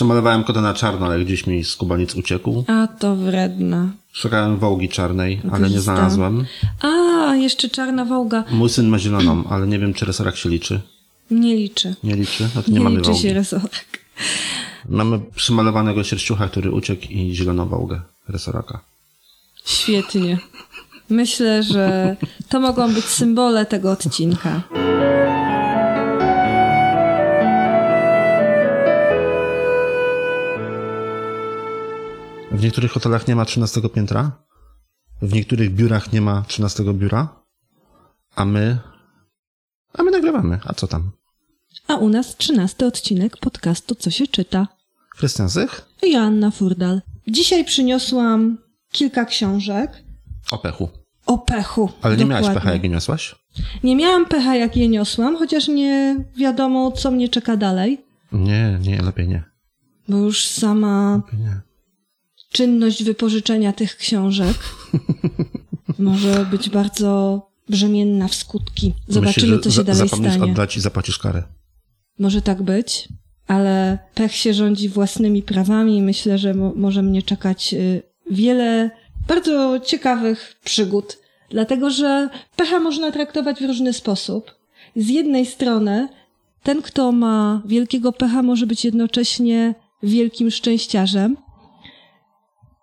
Przemalowałem kota na czarno, ale gdzieś mi skubaniec uciekł. A to wredna. Szukałem wołgi czarnej, ale nie znalazłem. A, jeszcze czarna wołga. Mój syn ma zieloną, ale nie wiem, czy resorak się liczy. Nie liczy. Nie liczy? No to nie, Nie, mamy liczy wołgi. się resorek. Mamy przymalowanego sierściucha, który uciekł i zieloną wołgę resoraka. Świetnie. Myślę, że to mogą być symbole tego odcinka. W niektórych hotelach nie ma 13 piętra, w niektórych biurach nie ma 13 biura, a my... A my nagrywamy. A co tam? A u nas trzynasty odcinek podcastu Co się czyta. Krystian Zych? I Joanna Furdal. Dzisiaj przyniosłam kilka książek O pechu. o pechu. Ale nie miałaś pecha, jak je niosłaś? Nie miałam pecha, jak je niosłam, chociaż nie wiadomo, co mnie czeka dalej, Nie, nie, lepiej nie. bo już sama. Czynność wypożyczenia tych książek może być bardzo brzemienna w skutki. Zobaczymy, Myślisz, co się dalej zapomnisz stanie. oddać i zapłacisz karę. Może tak być, ale pech się rządzi własnymi prawami i myślę, że mo- może mnie czekać y, wiele bardzo ciekawych przygód. Dlatego, że pecha można traktować w różny sposób. Z jednej strony, ten, kto ma wielkiego pecha, może być jednocześnie wielkim szczęściarzem.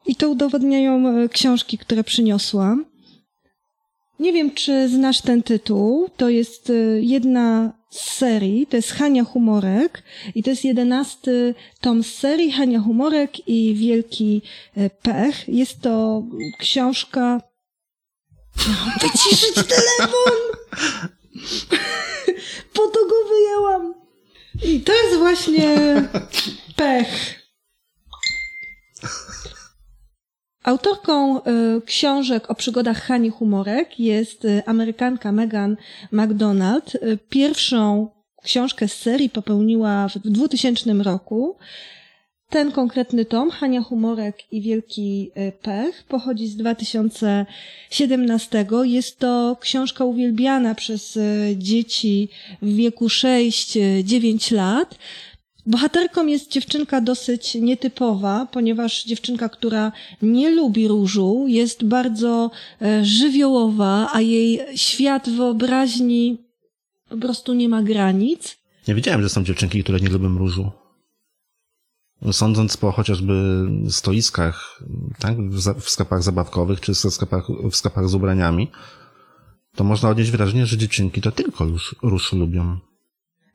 I to udowodniają e, książki, które przyniosłam. Nie wiem, czy znasz ten tytuł. To jest y, jedna z serii, to jest Hania Humorek i to jest jedenasty tom z serii Hania Humorek i Wielki y, Pech. Jest to książka... Wyciszyć telefon! Po to go wyjęłam. I to jest właśnie pech. Autorką y, książek o przygodach Hani Humorek jest y, Amerykanka Megan McDonald. Y, Pierwszą książkę z serii popełniła w 2000 roku. Ten konkretny tom, Hania Humorek i Wielki Pech, pochodzi z 2017. Jest to książka uwielbiana przez dzieci w wieku 6-9 lat. Bohaterką jest dziewczynka dosyć nietypowa, ponieważ dziewczynka, która nie lubi różu, jest bardzo e, żywiołowa, a jej świat wyobraźni po prostu nie ma granic. Nie wiedziałem, że są dziewczynki, które nie lubią różu. Sądząc po chociażby stoiskach, tak, w, sklepach zabawkowych, czy w sklepach z ubraniami, to można odnieść wrażenie, że dziewczynki to tylko róż, róż lubią.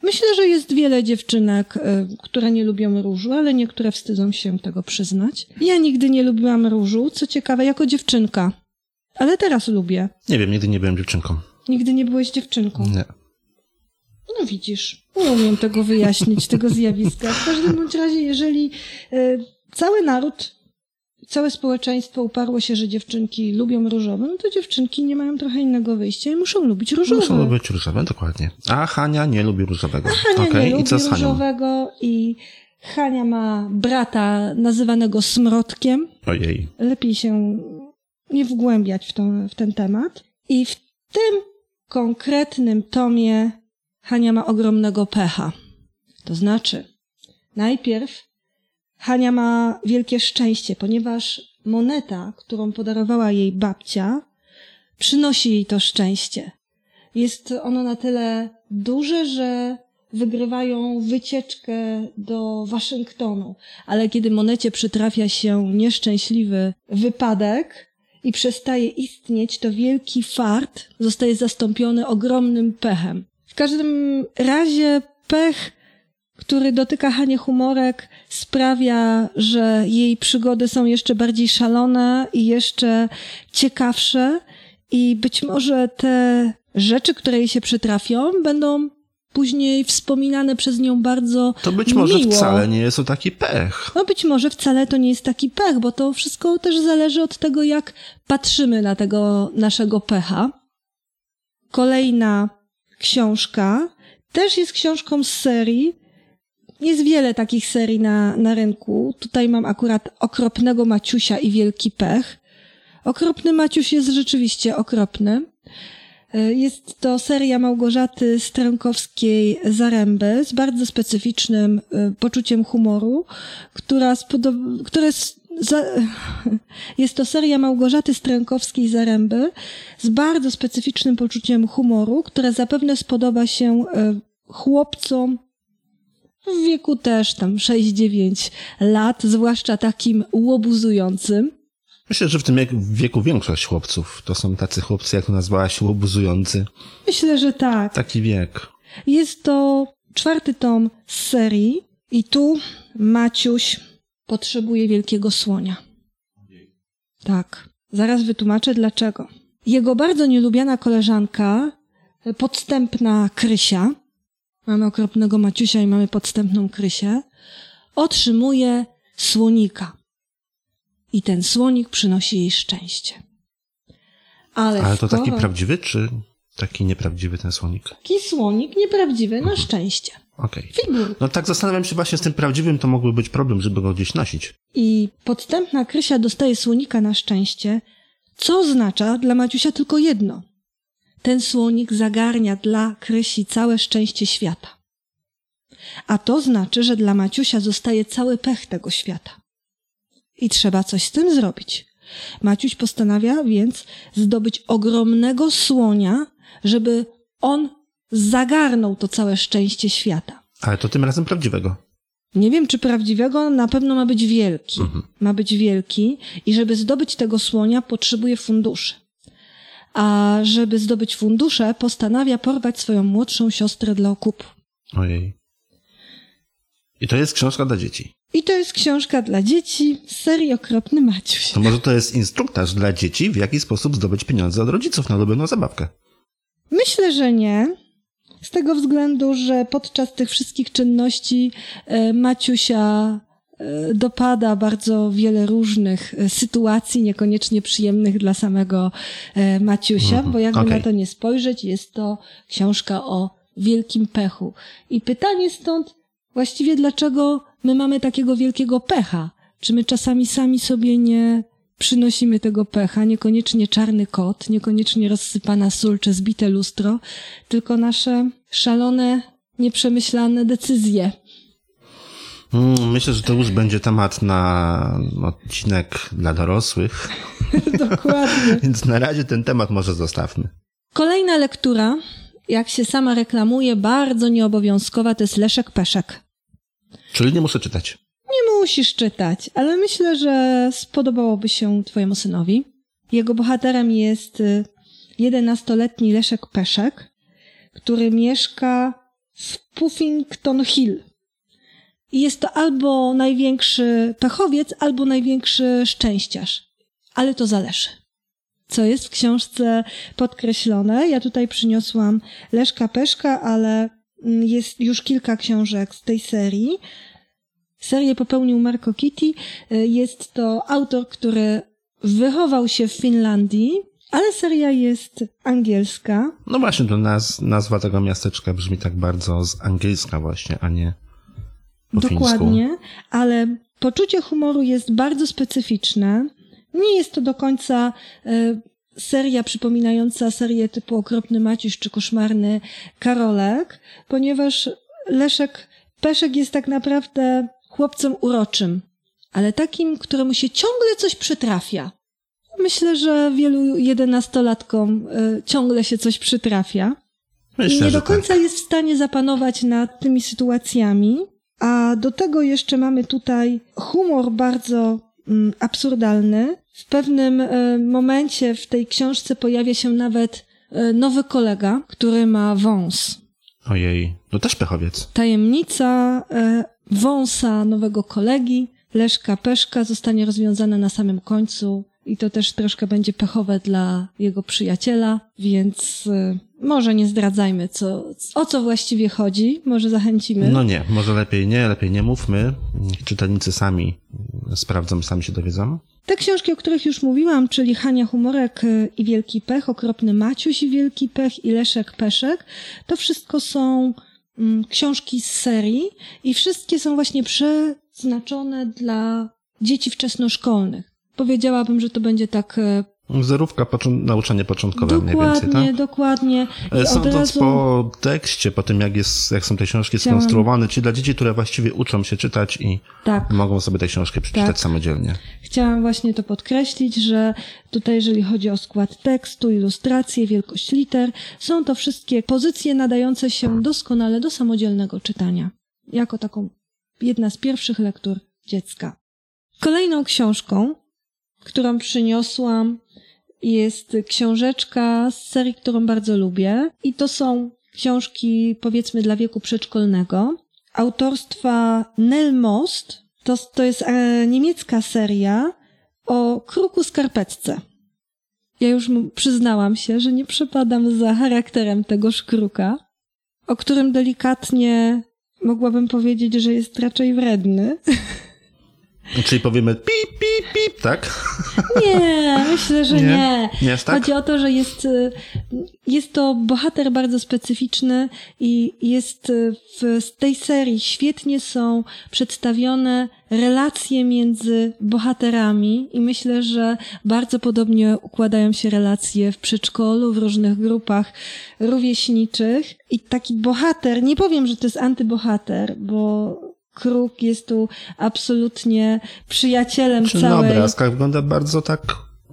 Myślę, że jest wiele dziewczynek, e, które nie lubią różu, ale niektóre wstydzą się tego przyznać. Ja nigdy nie lubiłam różu, co ciekawe, jako dziewczynka. Ale teraz lubię. Nie wiem, nigdy nie byłem dziewczynką. Nigdy nie byłeś dziewczynką. Nie. No widzisz, nie umiem tego wyjaśnić, tego zjawiska. W każdym bądź razie, jeżeli e, cały naród, całe społeczeństwo uparło się, że dziewczynki lubią różowe, no to dziewczynki nie mają trochę innego wyjścia i muszą lubić różowe. Muszą być różowe, dokładnie. A Hania nie lubi różowego. Hania Okej, nie i lubi co z Hanią? różowego i Hania ma brata nazywanego Smrodkiem. Ojej. Lepiej się nie wgłębiać w, to, w ten temat. I w tym konkretnym tomie Hania ma ogromnego pecha. To znaczy, najpierw Hania ma wielkie szczęście, ponieważ moneta, którą podarowała jej babcia, przynosi jej to szczęście. Jest ono na tyle duże, że wygrywają wycieczkę do Waszyngtonu. Ale kiedy monecie przytrafia się nieszczęśliwy wypadek i przestaje istnieć, to wielki fart zostaje zastąpiony ogromnym pechem. W każdym razie pech, który dotyka Hanie Humorek, sprawia, że jej przygody są jeszcze bardziej szalone i jeszcze ciekawsze i być może te rzeczy, które jej się przytrafią, będą później wspominane przez nią bardzo To być może miło. wcale nie jest to taki pech. No być może wcale to nie jest taki pech, bo to wszystko też zależy od tego, jak patrzymy na tego naszego pecha. Kolejna książka też jest książką z serii. Jest wiele takich serii na, na rynku. Tutaj mam akurat Okropnego Maciusia i Wielki Pech. Okropny Maciuś jest rzeczywiście okropny. E, Jest to seria Małgorzaty Strękowskiej-Zaręby z bardzo specyficznym e, poczuciem humoru, która spodob- które s- za- jest to seria Małgorzaty Strękowskiej-Zaręby z bardzo specyficznym poczuciem humoru, która zapewne spodoba się e, chłopcom w wieku też tam 6-9 lat, zwłaszcza takim łobuzującym. Myślę, że w tym wieku większość chłopców to są tacy chłopcy, jak to nazwałaś, łobuzujący. Myślę, że tak. Taki wiek. Jest to czwarty tom z serii i tu Maciuś potrzebuje wielkiego słonia. Tak. Zaraz wytłumaczę dlaczego. Jego bardzo nielubiana koleżanka, podstępna Krysia, mamy okropnego Maciusia i mamy podstępną Krysię, otrzymuje słonika. I ten słonik przynosi jej szczęście. Ale, Ale to taki prawdziwy, czy taki nieprawdziwy ten słonik? Taki słonik nieprawdziwy na szczęście. Okej. Figur. No tak zastanawiam się właśnie z tym prawdziwym, to mógłby być problem, żeby go gdzieś nosić. I podstępna Krysia dostaje słonika na szczęście, co oznacza dla Maciusia tylko jedno. Ten słonik zagarnia dla Krysi całe szczęście świata. A to znaczy, że dla Maciusia zostaje cały pech tego świata. I trzeba coś z tym zrobić. Maciuś postanawia więc zdobyć ogromnego słonia, żeby on zagarnął to całe szczęście świata. Ale to tym razem prawdziwego. Nie wiem, czy prawdziwego, na pewno ma być wielki. Ma być wielki i żeby zdobyć tego słonia, potrzebuje funduszy. A żeby zdobyć fundusze, postanawia porwać swoją młodszą siostrę dla okupu. Ojej. I to jest książka dla dzieci. I to jest książka dla dzieci z serii Okropny Maciuś. To może to jest instruktaż dla dzieci, w jaki sposób zdobyć pieniądze od rodziców na ulubioną zabawkę. Myślę, że nie. Z tego względu, że podczas tych wszystkich czynności e, Maciusia dopada bardzo wiele różnych e, sytuacji, niekoniecznie przyjemnych dla samego e, Maciusia, bo jakby okej. na to nie spojrzeć, jest to książka o wielkim pechu. I pytanie stąd właściwie dlaczego my mamy takiego wielkiego pecha? Czy my czasami sami sobie nie przynosimy tego pecha, niekoniecznie czarny kot, niekoniecznie rozsypana sól czy zbite lustro, tylko nasze szalone, nieprzemyślane decyzje. Mm, Myślę, że to już będzie temat na odcinek dla dorosłych, Dokładnie. więc na razie ten temat może zostawmy. Kolejna lektura, jak się sama reklamuje, bardzo nieobowiązkowa, to jest Leszek Peszek. Czyli nie muszę czytać. Nie musisz czytać, ale myślę, że spodobałoby się twojemu synowi. Jego bohaterem jest y, 11-letni Leszek Peszek, który mieszka w Puffington Hill. Jest to albo największy pechowiec, albo największy szczęściarz. Ale to zależy. Co jest w książce podkreślone. Ja tutaj przyniosłam Leszka Peszka, ale mm, jest już kilka książek z tej serii. Serię popełnił Marco Kitty. Jest to autor, który wychował się w Finlandii, ale seria jest angielska. No właśnie, to naz, nazwa tego miasteczka brzmi tak bardzo z angielska właśnie, a nie po fińsku. Dokładnie, ale poczucie humoru jest bardzo specyficzne. Nie jest to do końca y, seria przypominająca serię typu Okropny Maciuś czy Koszmarny Karolek, ponieważ Leszek Peszek jest tak naprawdę chłopcem uroczym, ale takim, któremu się ciągle coś przytrafia. Myślę, że wielu jedenastolatkom y, ciągle się coś przytrafia. I Myślę, nie że do końca tak. jest w stanie zapanować nad tymi sytuacjami, a do tego jeszcze mamy tutaj humor bardzo mm, absurdalny. W pewnym e, momencie w tej książce pojawia się nawet e, nowy kolega, który ma wąs. Ojej, no też pechowiec. Tajemnica e, wąsa nowego kolegi, Leszka Peszka, zostanie rozwiązana na samym końcu i to też troszkę będzie pechowe dla jego przyjaciela, więc e, może nie zdradzajmy, co, o co właściwie chodzi, może zachęcimy. No nie, może lepiej nie, lepiej nie mówmy. Czytelnicy sami sprawdzą, sami się dowiedzą. Te książki, o których już mówiłam, czyli Hania Humorek y, i Wielki Pech, Okropny Maciuś i Wielki Pech i Leszek Peszek, to wszystko są mm, książki z serii i wszystkie są właśnie przeznaczone dla dzieci wczesnoszkolnych. Powiedziałabym, że to będzie tak e, Zerówka, począ- nauczanie początkowe mniej dokładnie, więcej, tak? dokładnie. I od Sądząc razu... po tekście, po tym jak, jest, jak są te książki Chciałam- skonstruowane, czyli dla dzieci, które właściwie uczą się czytać i Tak. mogą sobie tę książkę przeczytać Tak. samodzielnie. Chciałam właśnie to podkreślić, że tutaj, jeżeli chodzi o skład tekstu, ilustrację, wielkość liter, są to wszystkie pozycje nadające się doskonale do samodzielnego czytania. Jako taką jedna z pierwszych lektur dziecka. Kolejną książką, którą przyniosłam, jest książeczka z serii, którą bardzo lubię. I to są książki, powiedzmy, dla wieku przedszkolnego. Autorstwa Nell Most. To, to jest e, niemiecka seria o kruku skarpetce. Ja już przyznałam się, że nie przepadam za charakterem tegoż kruka, o którym delikatnie mogłabym powiedzieć, że jest raczej wredny. Czyli powiemy pip, pip, pip, tak? Nie, myślę, że Nie? nie. Nie tak? Chodzi o to, że jest, y, jest to bohater bardzo specyficzny i jest y, w tej serii świetnie są przedstawione relacje między bohaterami i myślę, że bardzo podobnie układają się relacje w przedszkolu, w różnych grupach rówieśniczych i taki bohater, nie powiem, że to jest antybohater, bo Kruk jest tu absolutnie przyjacielem Czy na całej... obrazkach wygląda bardzo tak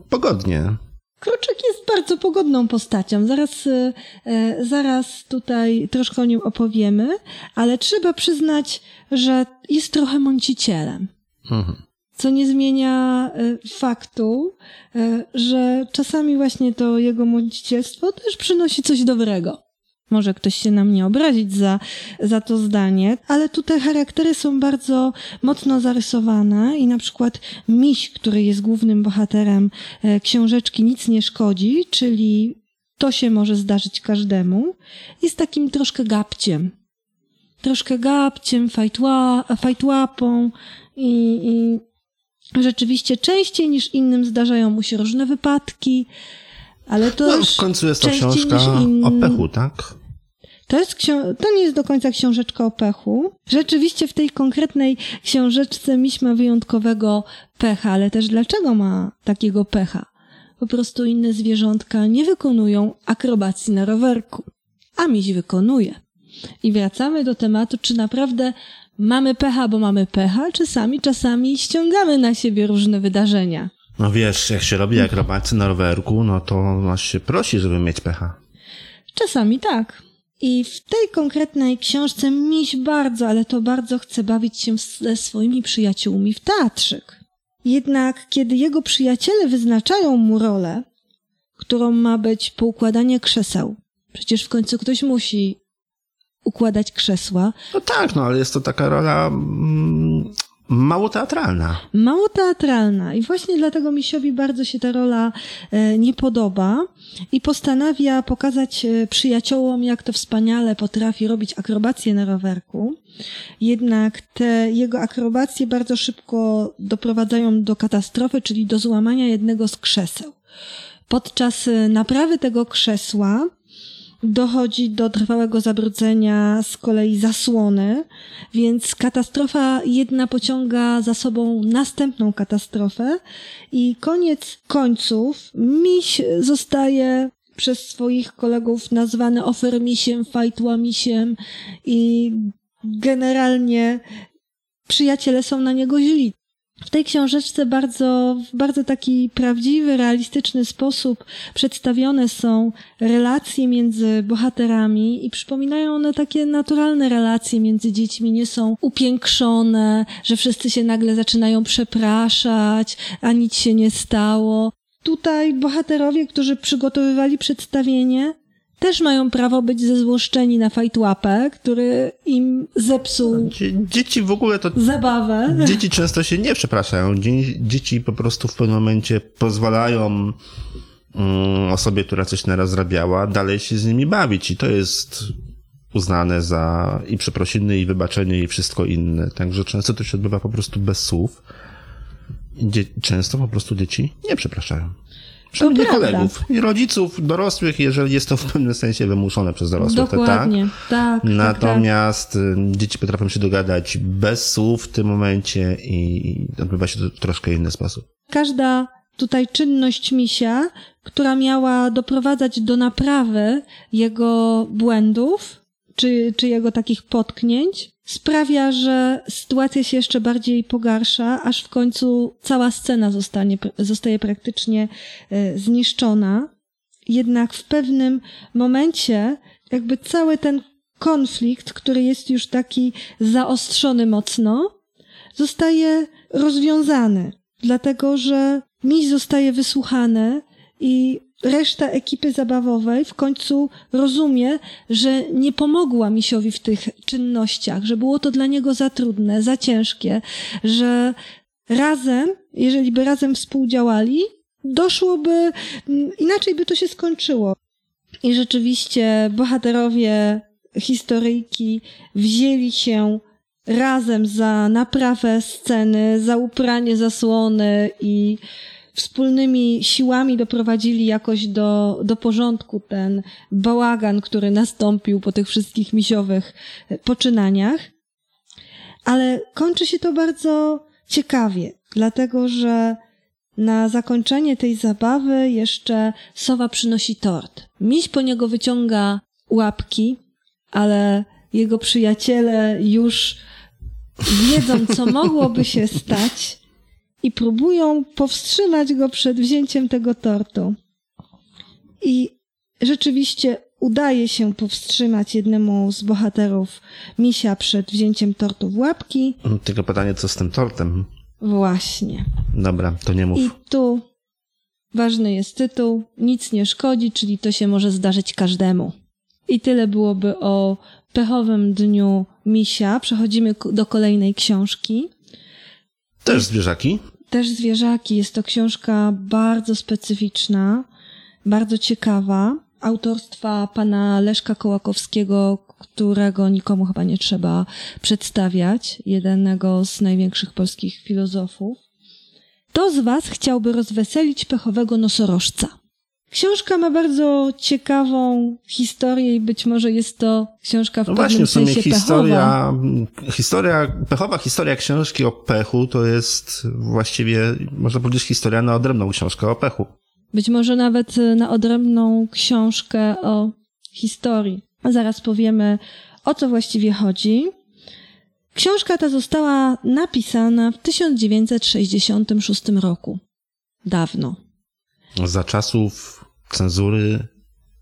pogodnie. Kruczek jest bardzo pogodną postacią. Zaraz, e, e, zaraz tutaj troszkę o nim opowiemy, ale trzeba przyznać, że jest trochę mącicielem. Mhm. Co nie zmienia e, faktu, że czasami właśnie to jego mącicielstwo też przynosi coś dobrego. Może ktoś się na mnie obrazić za, za to zdanie, ale tutaj charaktery są bardzo mocno zarysowane i na przykład miś, który jest głównym bohaterem e, książeczki Nic nie szkodzi, czyli to się może zdarzyć każdemu, jest takim troszkę gapciem. Troszkę gapciem, fajtła, fajtłapą i, i rzeczywiście częściej niż innym zdarzają mu się różne wypadki, ale to No, w końcu jest to książka in- o pechu, tak? To jest to nie jest do końca książeczka o pechu. Rzeczywiście w tej konkretnej książeczce miś ma wyjątkowego pecha, ale też dlaczego ma takiego pecha? Po prostu inne zwierzątka nie wykonują akrobacji na rowerku, a miś wykonuje. I wracamy do tematu, czy naprawdę mamy pecha, bo mamy pecha, czy sami czasami ściągamy na siebie różne wydarzenia. No wiesz, jak się robi akrobację na rowerku, no to aż się prosi, żeby mieć pecha. Czasami tak. I w tej konkretnej książce miś bardzo, ale to bardzo chce bawić się ze swoimi przyjaciółmi w teatrzyk. Jednak kiedy jego przyjaciele wyznaczają mu rolę, którą ma być poukładanie krzeseł, przecież w końcu ktoś musi układać krzesła, No tak, no ale jest to taka rola mm, mało teatralna. mało teatralna i właśnie dlatego misiowi bardzo się ta rola e, nie podoba i postanawia pokazać e, przyjaciołom, jak to wspaniale potrafi robić akrobacje na rowerku. Jednak te jego akrobacje bardzo szybko doprowadzają do katastrofy, czyli do złamania jednego z krzeseł. Podczas e, naprawy tego krzesła dochodzi do trwałego zabrudzenia z kolei zasłony, więc katastrofa jedna pociąga za sobą następną katastrofę i koniec końców miś zostaje przez swoich kolegów nazwany ofermisiem, fajtłamisiem i generalnie przyjaciele są na niego źli. W tej książeczce bardzo, w bardzo taki prawdziwy, realistyczny sposób przedstawione są relacje między bohaterami i przypominają one takie naturalne relacje między dziećmi, nie są upiększone, że wszyscy się nagle zaczynają przepraszać, a nic się nie stało. Tutaj bohaterowie, którzy przygotowywali przedstawienie, też mają prawo być zezłoszczeni na fajtłapę, który im zepsuł Dzie- Dzieci w ogóle to zabawę. Dzieci często się nie przepraszają. Dzie- Dzieci po prostu w pewnym momencie pozwalają mm, osobie, która coś narazrabiała, dalej się z nimi bawić i to jest uznane za i przeprosiny, i wybaczenie, i wszystko inne. Także często to się odbywa po prostu bez słów. Dzie- często po prostu dzieci nie przepraszają. Przynajmniej kolegów i rodziców, dorosłych, jeżeli jest to w pewnym sensie wymuszone przez dorosłych, to tak. Dokładnie, tak. tak, tak. Natomiast y, dzieci potrafią się dogadać bez słów w tym momencie i i odbywa się to w troszkę inny sposób. Każda tutaj czynność misia, która miała doprowadzać do naprawy jego błędów, czy, czy jego takich potknięć, sprawia, że sytuacja się jeszcze bardziej pogarsza, aż w końcu cała scena zostanie, zostaje praktycznie e, zniszczona. Jednak w pewnym momencie, jakby cały ten konflikt, który jest już taki zaostrzony mocno, zostaje rozwiązany, dlatego że miś zostaje wysłuchany i reszta ekipy zabawowej w końcu rozumie, że nie pomogła misiowi w tych czynnościach, że było to dla niego za trudne, za ciężkie, że razem, jeżeli by razem współdziałali, doszłoby, inaczej by to się skończyło. I rzeczywiście bohaterowie historyjki wzięli się razem za naprawę sceny, za upranie zasłony i wspólnymi siłami doprowadzili jakoś do, do porządku ten bałagan, który nastąpił po tych wszystkich misiowych poczynaniach. Ale kończy się to bardzo ciekawie, dlatego że na zakończenie tej zabawy jeszcze sowa przynosi tort. Miś po niego wyciąga łapki, ale jego przyjaciele już wiedzą, co mogłoby się stać i próbują powstrzymać go przed wzięciem tego tortu. I rzeczywiście udaje się powstrzymać jednemu z bohaterów misia przed wzięciem tortu w łapki. Tylko pytanie, co z tym tortem? Właśnie. Dobra, to nie mów. I tu ważny jest tytuł. Nic nie szkodzi, czyli to się może zdarzyć każdemu. I tyle byłoby o pechowym dniu misia. Przechodzimy do kolejnej książki. Też zwierzaki? Też zwierzaki. Jest to książka bardzo specyficzna, bardzo ciekawa. Autorstwa pana Leszka Kołakowskiego, którego nikomu chyba nie trzeba przedstawiać, jednego z największych polskich filozofów. Kto z Was chciałby rozweselić pechowego nosorożca? Książka ma bardzo ciekawą historię i być może jest to książka w no pewnym właśnie, w sumie sensie historia, pechowa. historia, pechowa historia książki o pechu to jest właściwie, można powiedzieć, historia na odrębną książkę o pechu. Być może nawet na odrębną książkę o historii. Zaraz powiemy, o co właściwie chodzi. Książka ta została napisana w 1966 roku. Dawno. Za czasów cenzury,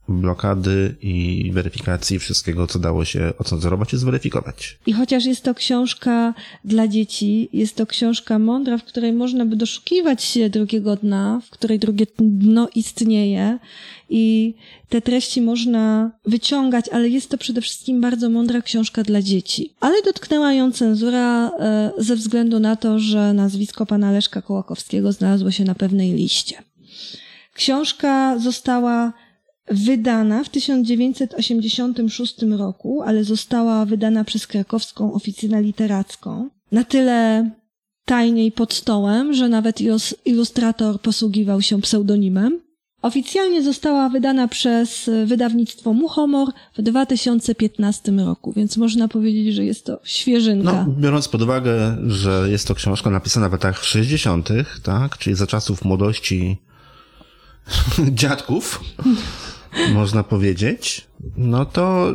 blokady i weryfikacji wszystkiego, co dało się ocenzorować i zweryfikować. I chociaż jest to książka dla dzieci, jest to książka mądra, w której można by doszukiwać się drugiego dna, w której drugie dno istnieje i te treści można wyciągać, ale jest to przede wszystkim bardzo mądra książka dla dzieci. Ale dotknęła ją cenzura e, ze względu na to, że nazwisko pana Leszka Kołakowskiego znalazło się na pewnej liście. Książka została wydana w 1986 roku, ale została wydana przez krakowską oficynę literacką. Na tyle tajnie i pod stołem, że nawet ilustrator posługiwał się pseudonimem. Oficjalnie została wydana przez wydawnictwo Muchomor w 2015 roku, więc można powiedzieć, że jest to świeżynka. No, biorąc pod uwagę, że jest to książka napisana w latach 60., tak, czyli za czasów młodości dziadków, można powiedzieć, no to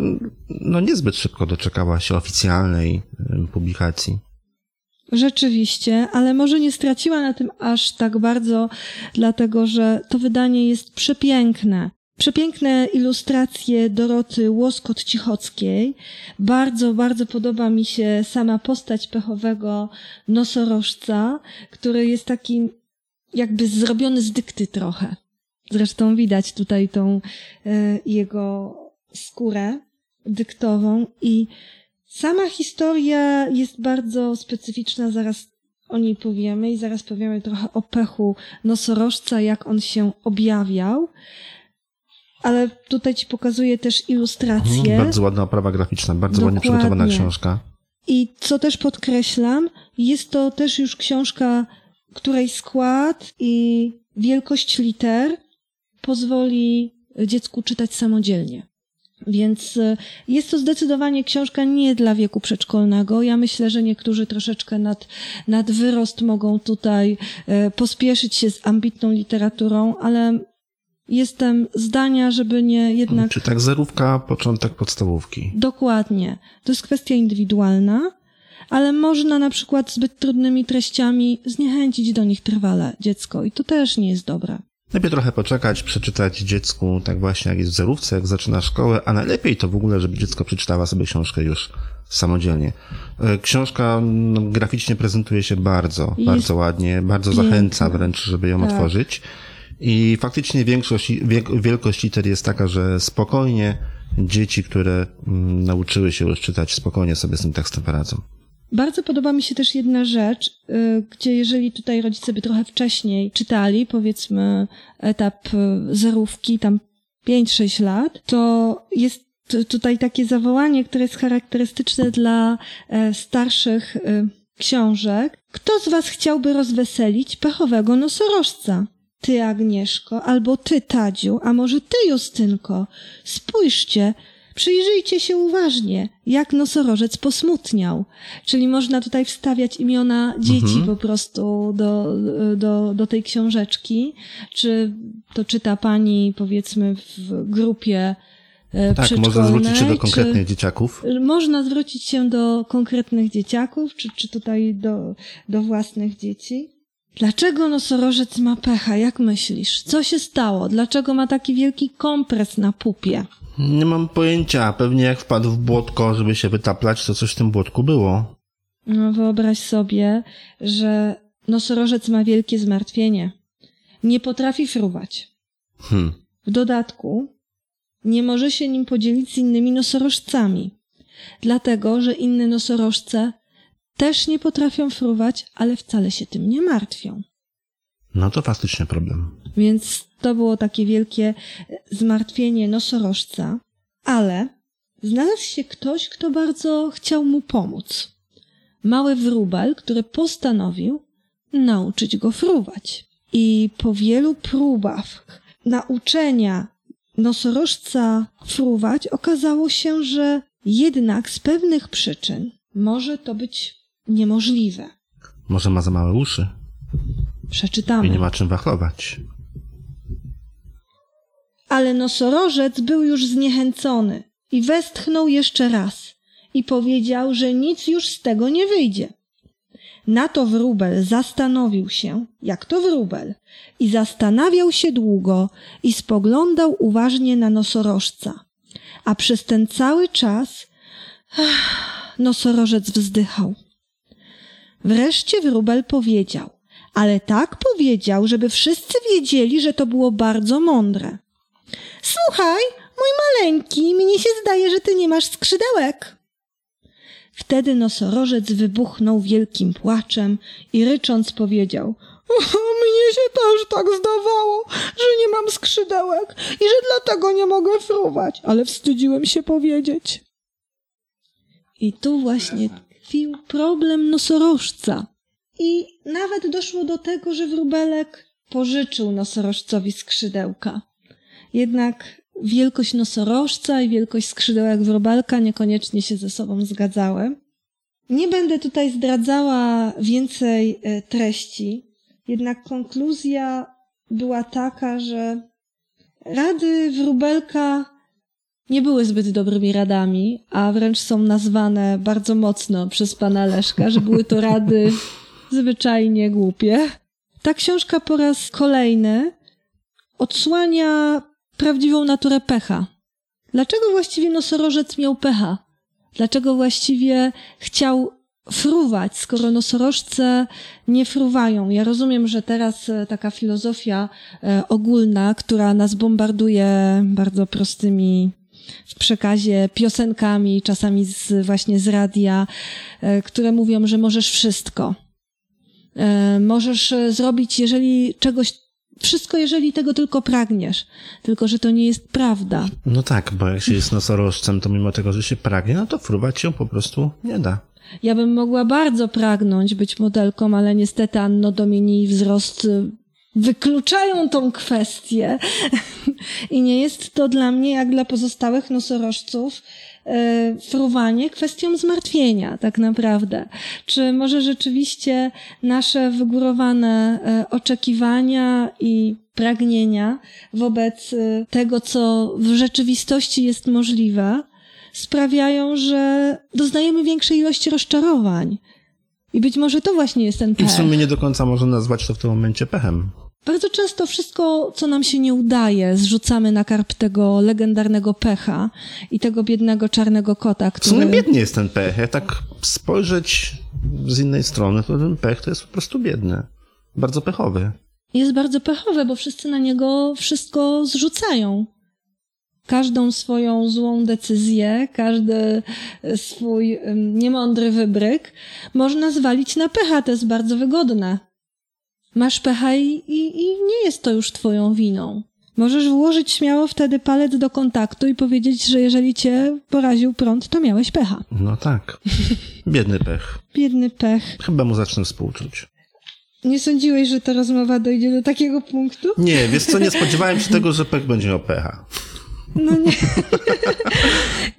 no niezbyt szybko doczekała się oficjalnej publikacji. Rzeczywiście, ale może nie straciła na tym aż tak bardzo, dlatego że to wydanie jest przepiękne. Przepiękne ilustracje Doroty Łoskot-Cichockiej. Bardzo, bardzo podoba mi się sama postać pechowego nosorożca, który jest taki jakby zrobiony z dykty trochę. Zresztą widać tutaj tą e, jego skórę dyktową i sama historia jest bardzo specyficzna, zaraz o niej powiemy i zaraz powiemy trochę o pechu nosorożca, jak on się objawiał. Ale tutaj ci pokazuję też ilustracje. Mhm, bardzo ładna oprawa graficzna, bardzo Dokładnie. ładnie przygotowana książka. I co też podkreślam, jest to też już książka, której skład i wielkość liter pozwoli dziecku czytać samodzielnie. Więc y, jest to zdecydowanie książka nie dla wieku przedszkolnego. Ja myślę, że niektórzy troszeczkę nad, nad wyrost mogą tutaj y, pospieszyć się z ambitną literaturą, ale jestem zdania, żeby nie jednak. Czy tak zerówka, początek podstawówki? Dokładnie. To jest kwestia indywidualna, ale można na przykład zbyt trudnymi treściami zniechęcić do nich trwale dziecko i to też nie jest dobre. Lepiej trochę poczekać, przeczytać dziecku, tak właśnie jak jest w zerówce, jak zaczyna szkołę, a najlepiej to w ogóle, żeby dziecko przeczytała sobie książkę już samodzielnie. E, książka no, graficznie prezentuje się bardzo, bardzo ładnie, bardzo piękna. zachęca wręcz, żeby ją tak. otworzyć. I faktycznie większość, wielkość liter jest taka, że spokojnie dzieci, które mm, nauczyły się już czytać, spokojnie sobie z tym tekstem poradzą. Bardzo podoba mi się też jedna rzecz, y, gdzie jeżeli tutaj rodzice by trochę wcześniej czytali, powiedzmy etap y, zerówki, tam 5-6 lat, to jest tutaj takie zawołanie, które jest charakterystyczne dla e, starszych y, książek. Kto z was chciałby rozweselić pechowego nosorożca? Ty, Agnieszko, albo ty, Tadziu, a może ty, Justynko? Spójrzcie, Przyjrzyjcie się uważnie, jak nosorożec posmutniał. Czyli można tutaj wstawiać imiona dzieci mhm. po prostu do, do, do tej książeczki. Czy to czyta pani, powiedzmy, w grupie e, tak, można zwrócić się do konkretnych dzieciaków. Można zwrócić się do konkretnych dzieciaków, czy, czy tutaj do, do własnych dzieci. Dlaczego nosorożec ma pecha? Jak myślisz? Co się stało? Dlaczego ma taki wielki kompres na pupie? Nie mam pojęcia. Pewnie jak wpadł w błotko, żeby się wytaplać, to coś w tym błotku było. No, wyobraź sobie, że nosorożec ma wielkie zmartwienie. Nie potrafi fruwać. Hmm. W dodatku nie może się nim podzielić z innymi nosorożcami. Dlatego, że inne nosorożce też nie potrafią fruwać, ale wcale się tym nie martwią. No to faktycznie problem. Więc to było takie wielkie zmartwienie nosorożca, ale znalazł się ktoś, kto bardzo chciał mu pomóc. Mały wróbel, który postanowił nauczyć go fruwać. I po wielu próbach nauczenia nosorożca fruwać, okazało się, że jednak z pewnych przyczyn może to być niemożliwe. Może ma za małe uszy? Przeczytamy. I nie ma czym wachlować. Ale nosorożec był już zniechęcony i westchnął jeszcze raz i powiedział, że nic już z tego nie wyjdzie. Na to wróbel zastanowił się, jak to wróbel, i zastanawiał się długo i spoglądał uważnie na nosorożca. A przez ten cały czas ach, nosorożec wzdychał. Wreszcie wróbel powiedział, ale tak powiedział, żeby wszyscy wiedzieli, że to było bardzo mądre. Słuchaj, mój maleńki, mnie się zdaje, że ty nie masz skrzydełek. Wtedy nosorożec wybuchnął wielkim płaczem i rycząc powiedział mnie się też tak zdawało, że nie mam skrzydełek i że dlatego nie mogę fruwać, ale wstydziłem się powiedzieć. I tu właśnie tkwił problem nosorożca. I nawet doszło do tego, że wróbelek pożyczył nosorożcowi skrzydełka. Jednak wielkość nosorożca i wielkość skrzydełek wróbelka niekoniecznie się ze sobą zgadzały. Nie będę tutaj zdradzała więcej e, treści, jednak konkluzja była taka, że rady wróbelka nie były zbyt dobrymi radami, a wręcz są nazwane bardzo mocno przez pana Leszka, że były to rady zwyczajnie głupie. Ta książka po raz kolejny odsłania prawdziwą naturę pecha. Dlaczego właściwie nosorożec miał pecha? Dlaczego właściwie chciał fruwać, skoro nosorożce nie fruwają? Ja rozumiem, że teraz e, taka filozofia e, ogólna, która nas bombarduje bardzo prostymi w przekazie piosenkami, czasami z, właśnie z radia, e, które mówią, że możesz wszystko. Możesz zrobić, jeżeli czegoś, wszystko, jeżeli tego tylko pragniesz. Tylko, że to nie jest prawda. No tak, bo jak się jest nosorożcem, to mimo tego, że się pragnie, no to fruwać się po prostu nie da. Ja bym mogła bardzo pragnąć być modelką, ale niestety Anno Domini wzrost wykluczają tą kwestię. I nie jest to dla mnie, jak dla pozostałych nosorożców, fruwanie kwestią zmartwienia, tak naprawdę. Czy może rzeczywiście nasze wygórowane e, oczekiwania i pragnienia wobec e, tego, co w rzeczywistości jest możliwe, sprawiają, że doznajemy większej ilości rozczarowań. I być może to właśnie jest ten I pech. w sumie nie do końca można nazwać to w tym momencie pechem. Bardzo często wszystko, co nam się nie udaje, zrzucamy na karp tego legendarnego pecha i tego biednego czarnego kota, W sumie który... biedny jest ten pech. Jak tak spojrzeć z innej strony, to ten pech to jest po prostu biedny. Bardzo pechowy. jest bardzo pechowe, bo wszyscy na niego wszystko zrzucają. Każdą swoją złą decyzję, każdy swój ym, niemądry wybryk można zwalić na pecha. To jest bardzo wygodne. Masz pecha i, i, i nie jest to już twoją winą. Możesz włożyć śmiało wtedy palec do kontaktu i powiedzieć, że jeżeli cię poraził prąd, to miałeś pecha. No tak. Biedny pech. Biedny pech. Chyba mu zacznę współczuć. Nie sądziłeś, że ta rozmowa dojdzie do takiego punktu? Nie, wiesz co, nie spodziewałem się tego, że pech będzie miał pecha. No nie.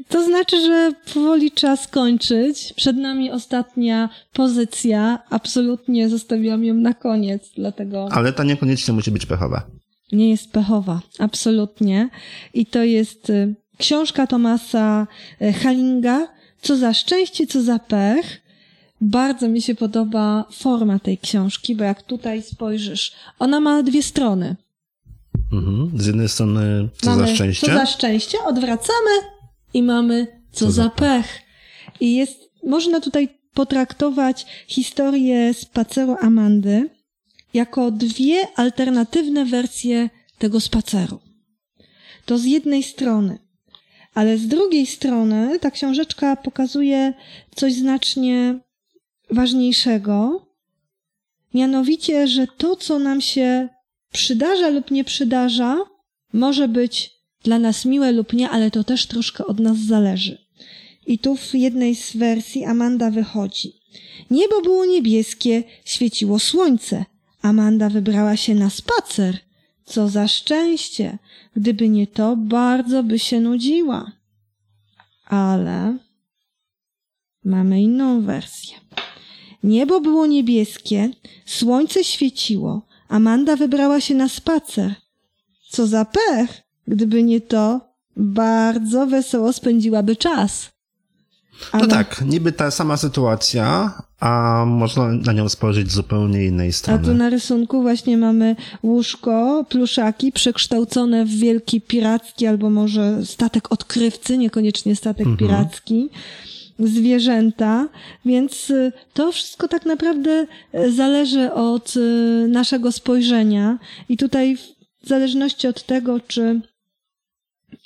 To znaczy, że powoli czas kończyć. Przed nami ostatnia pozycja. Absolutnie zostawiłam ją na koniec, dlatego Ale ta niekoniecznie musi być pechowa. nie jest pechowa. Absolutnie. I to jest y, książka Tomasa y, Hallinga. Co za szczęście, co za pech. Bardzo mi się podoba forma tej książki, bo jak tutaj spojrzysz, ona ma dwie strony. Mhm. Z jednej strony co mamy za szczęście. Co za szczęście, odwracamy i mamy co, Co za za pech. I jest, można tutaj potraktować historię spaceru Amandy jako dwie alternatywne wersje tego spaceru. To z jednej strony. Ale z drugiej strony ta książeczka pokazuje coś znacznie ważniejszego, mianowicie, że to, co nam się przydarza lub nie przydarza, może być dla nas miłe lub nie, ale to też troszkę od nas zależy. I tu w jednej z wersji Amanda wychodzi. Niebo było niebieskie, świeciło słońce. Amanda wybrała się na spacer. Co za szczęście! Gdyby nie to, bardzo by się nudziła. Ale mamy inną wersję. Niebo było niebieskie, słońce świeciło, Amanda wybrała się na spacer. Co za pech! Gdyby nie to, bardzo wesoło spędziłaby czas. No Ale- tak, niby ta sama sytuacja, a można na nią spojrzeć z zupełnie innej A strony. tu na rysunku właśnie mamy łóżko, pluszaki przekształcone w wielki piracki albo może statek odkrywcy, niekoniecznie statek Mhm. piracki, zwierzęta, więc y, to wszystko tak naprawdę y, zależy od y, naszego spojrzenia i tutaj w zależności od tego, czy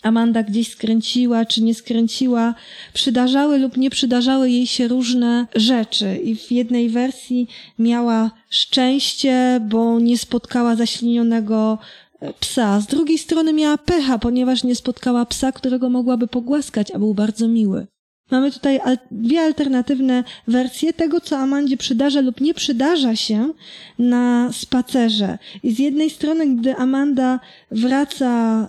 Amanda gdzieś skręciła, czy nie skręciła, przydarzały lub nie przydarzały jej się różne rzeczy. I w jednej wersji miała szczęście, bo nie spotkała zaślinionego e, psa. Z drugiej strony miała pecha, ponieważ nie spotkała psa, którego mogłaby pogłaskać, a był bardzo miły. Mamy tutaj dwie alternatywne wersje tego, co Amandzie przydarza lub nie przydarza się na spacerze. I z jednej strony, gdy Amanda wraca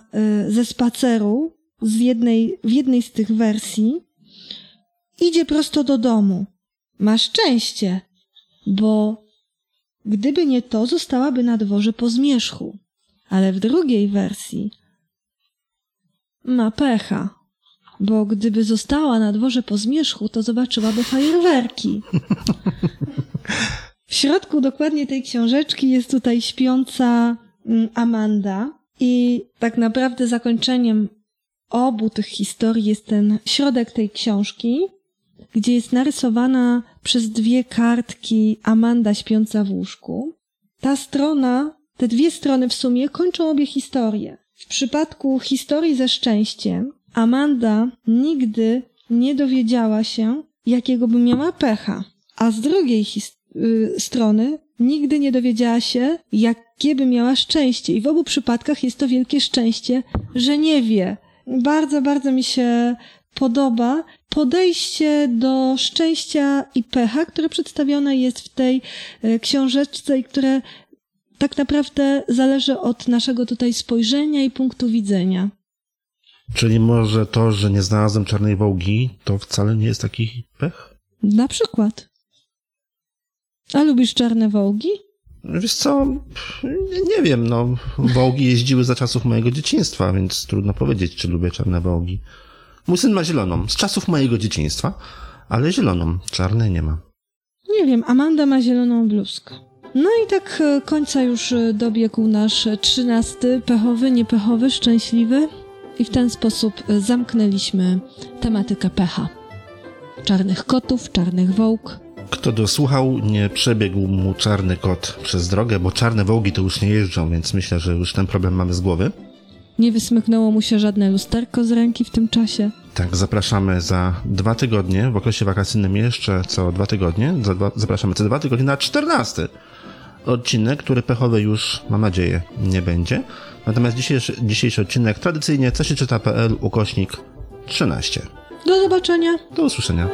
y, ze spaceru, z jednej, w jednej z tych wersji, idzie prosto do domu. Ma szczęście, bo gdyby nie to, zostałaby na dworze po zmierzchu. Ale w drugiej wersji ma pecha, bo gdyby została na dworze po zmierzchu, to zobaczyłaby fajerwerki. W środku dokładnie tej książeczki jest tutaj śpiąca mm, Amanda i tak naprawdę zakończeniem obu tych historii jest ten środek tej książki, gdzie jest narysowana przez dwie kartki Amanda śpiąca w łóżku. Ta strona, te dwie strony w sumie kończą obie historie. W przypadku historii ze szczęściem Amanda nigdy nie dowiedziała się, jakiego by miała pecha, a z drugiej y, strony nigdy nie dowiedziała się, jakie by miała szczęście. I w obu przypadkach jest to wielkie szczęście, że nie wie. Bardzo, bardzo mi się podoba podejście do szczęścia i pecha, które przedstawione jest w tej e, książeczce i które tak naprawdę zależy od naszego tutaj spojrzenia i punktu widzenia. Czyli może to, że nie znalazłem czarnej wołgi, to wcale nie jest taki pech? Na przykład. A lubisz czarne wołgi? Wiesz co, nie, nie wiem, no, wołgi jeździły za czasów mojego dzieciństwa, więc trudno powiedzieć, czy lubię czarne wołgi. Mój syn ma zieloną, z czasów mojego dzieciństwa, ale zieloną, czarnej nie ma. Nie wiem, Amanda ma zieloną bluzkę. No i tak e, końca już e, dobiegł nasz trzynasty, pechowy, niepechowy, szczęśliwy. I w ten sposób e, zamknęliśmy tematykę pecha. Czarnych kotów, czarnych wołk. Kto dosłuchał, nie przebiegł mu czarny kot przez drogę, bo czarne wołgi to już nie jeżdżą, więc myślę, że już ten problem mamy z głowy. Nie wysmyknęło mu się żadne lusterko z ręki w tym czasie. Tak, zapraszamy za dwa tygodnie, w okresie wakacyjnym jeszcze co dwa tygodnie, za dwa, zapraszamy co dwa tygodnie na 14 odcinek, który pechowy już, mam nadzieję, nie będzie. Natomiast dzisiejszy, dzisiejszy odcinek tradycyjnie co się czyta.pl ukośnik 13. Do zobaczenia! Do usłyszenia.